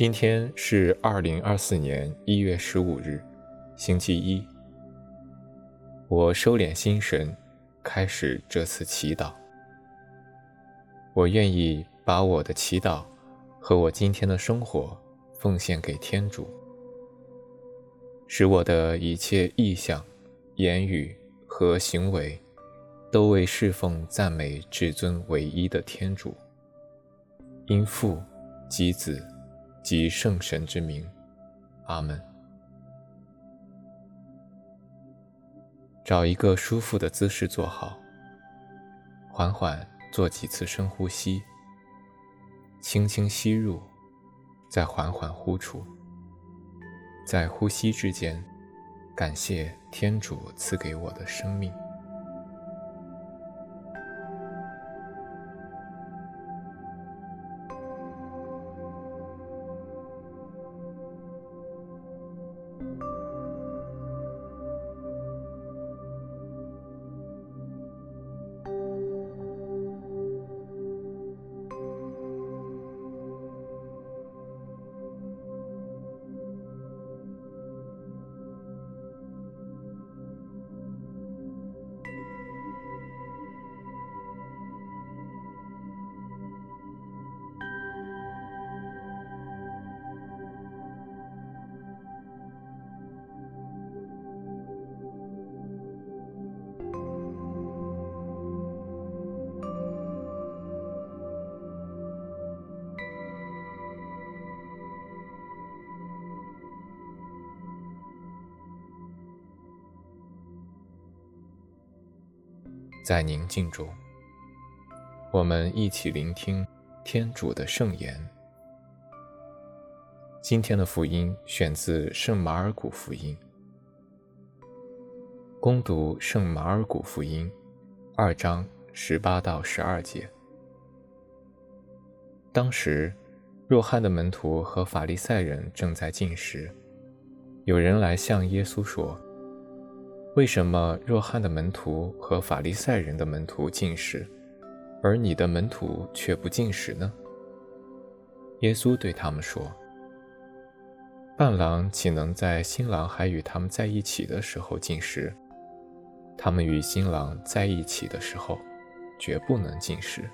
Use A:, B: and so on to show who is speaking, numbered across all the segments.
A: 今天是二零二四年一月十五日，星期一。我收敛心神，开始这次祈祷。我愿意把我的祈祷和我今天的生活奉献给天主，使我的一切意向、言语和行为都为侍奉赞美至尊唯一的天主。因父及子及圣神之名，阿门。找一个舒服的姿势坐好，缓缓做几次深呼吸，轻轻吸入，再缓缓呼出。在呼吸之间，感谢天主赐给我的生命。在宁静中，我们一起聆听天主的圣言。今天的福音选自圣马尔谷福音。恭读圣马尔谷福音二章十八到十二节。当时，若翰的门徒和法利赛人正在进食，有人来向耶稣说。为什么若翰的门徒和法利赛人的门徒进食，而你的门徒却不进食呢？耶稣对他们说：“伴郎岂能在新郎还与他们在一起的时候进食？他们与新郎在一起的时候，绝不能进食。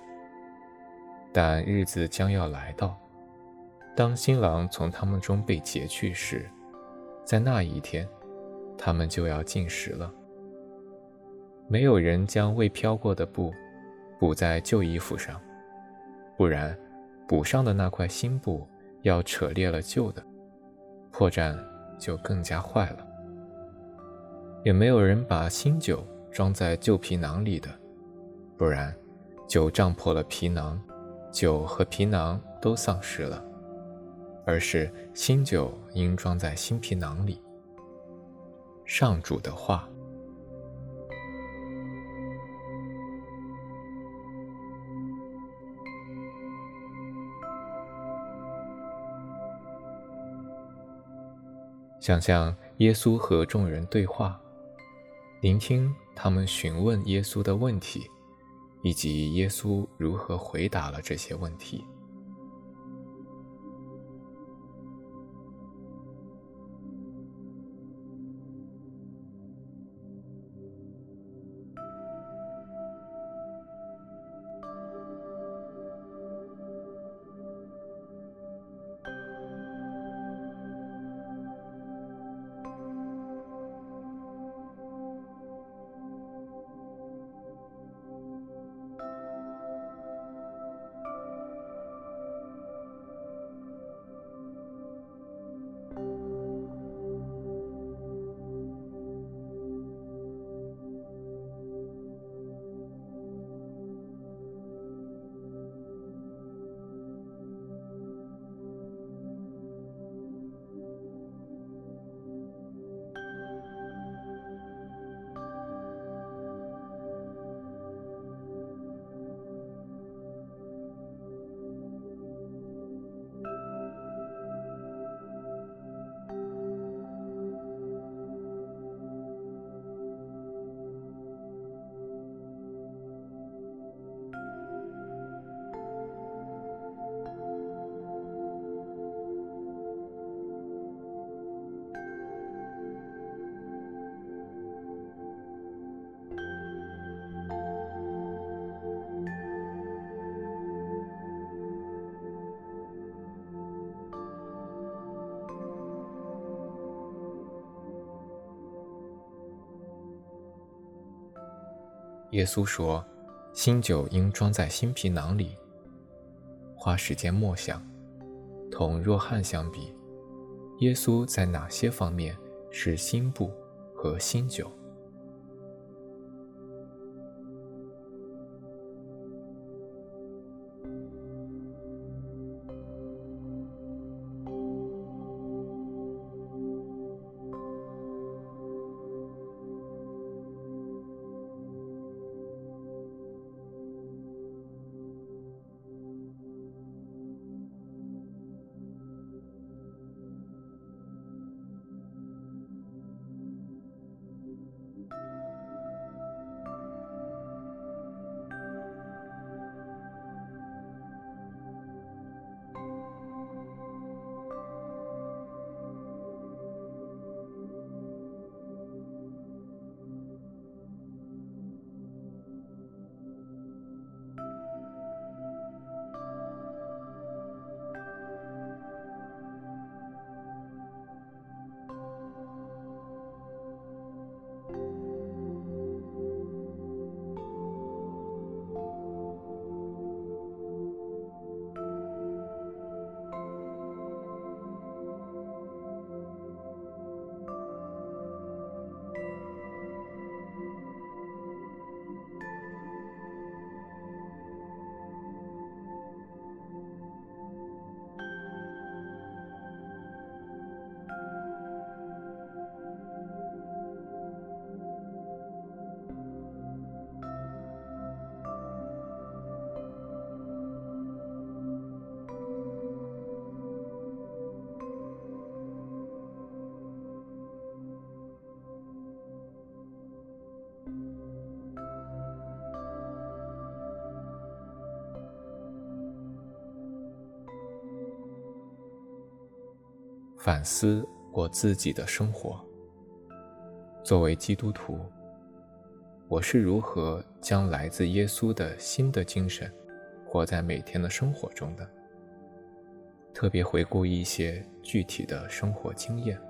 A: 但日子将要来到，当新郎从他们中被劫去时，在那一天。”他们就要进食了。没有人将未漂过的布补在旧衣服上，不然补上的那块新布要扯裂了旧的，破绽就更加坏了。也没有人把新酒装在旧皮囊里的，不然酒胀破了皮囊，酒和皮囊都丧失了。而是新酒应装在新皮囊里。上主的话。想象耶稣和众人对话，聆听他们询问耶稣的问题，以及耶稣如何回答了这些问题。耶稣说：“新酒应装在新皮囊里。”花时间默想，同若汉相比，耶稣在哪些方面是新布和新酒？反思我自己的生活。作为基督徒，我是如何将来自耶稣的新的精神活在每天的生活中的？特别回顾一些具体的生活经验。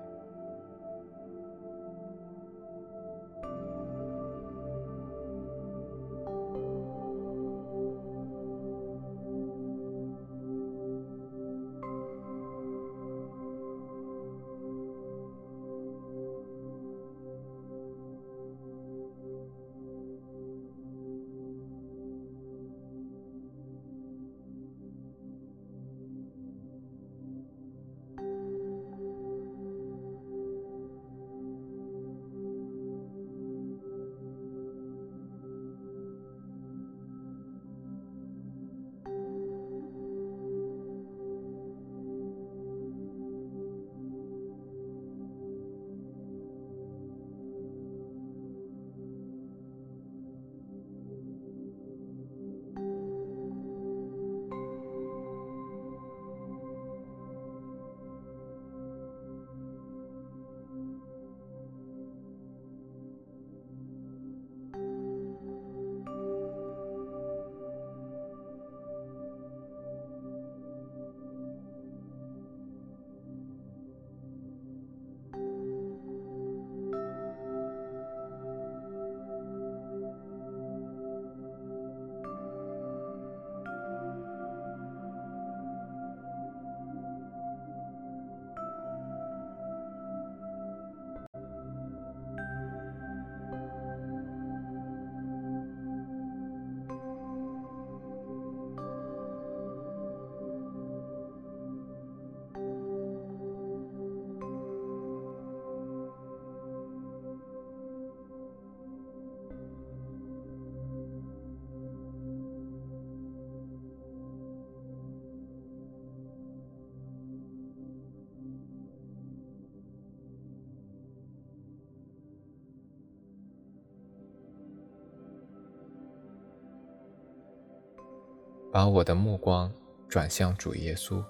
A: 把我的目光转向主耶稣，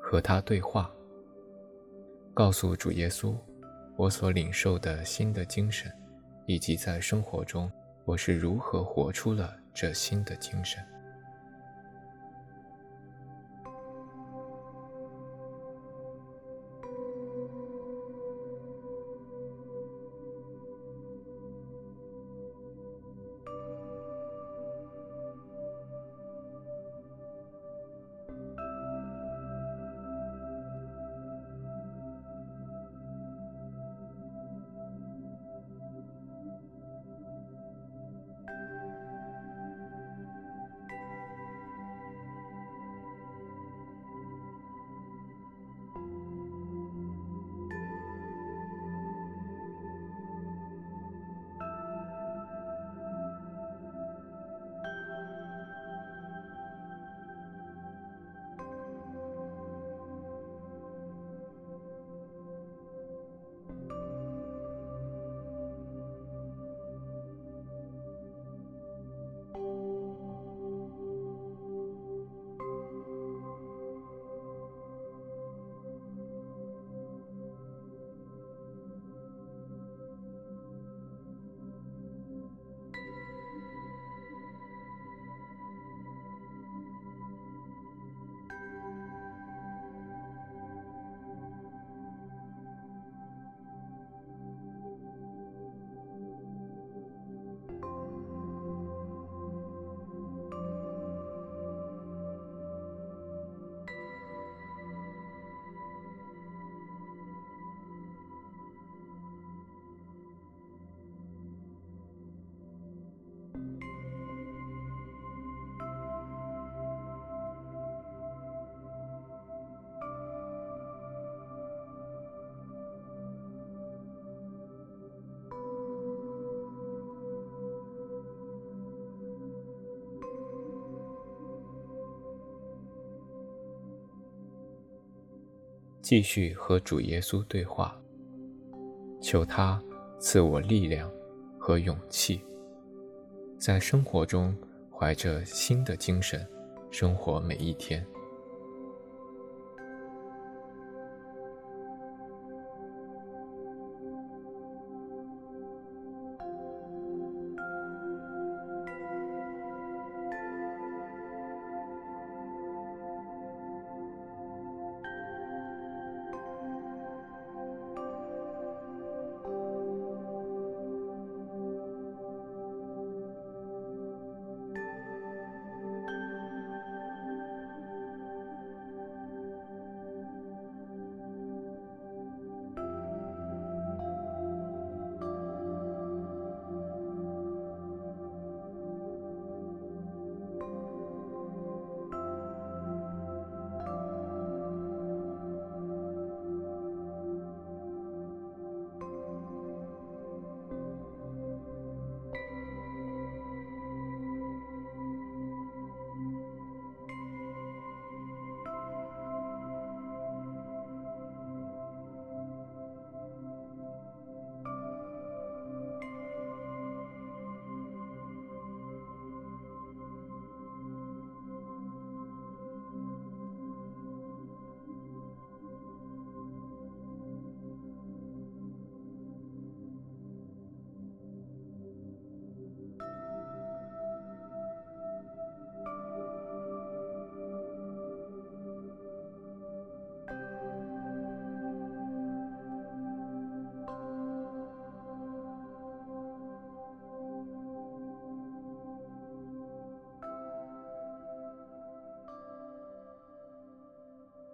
A: 和他对话，告诉主耶稣我所领受的新的精神，以及在生活中我是如何活出了这新的精神。继续和主耶稣对话，求他赐我力量和勇气，在生活中怀着新的精神生活每一天。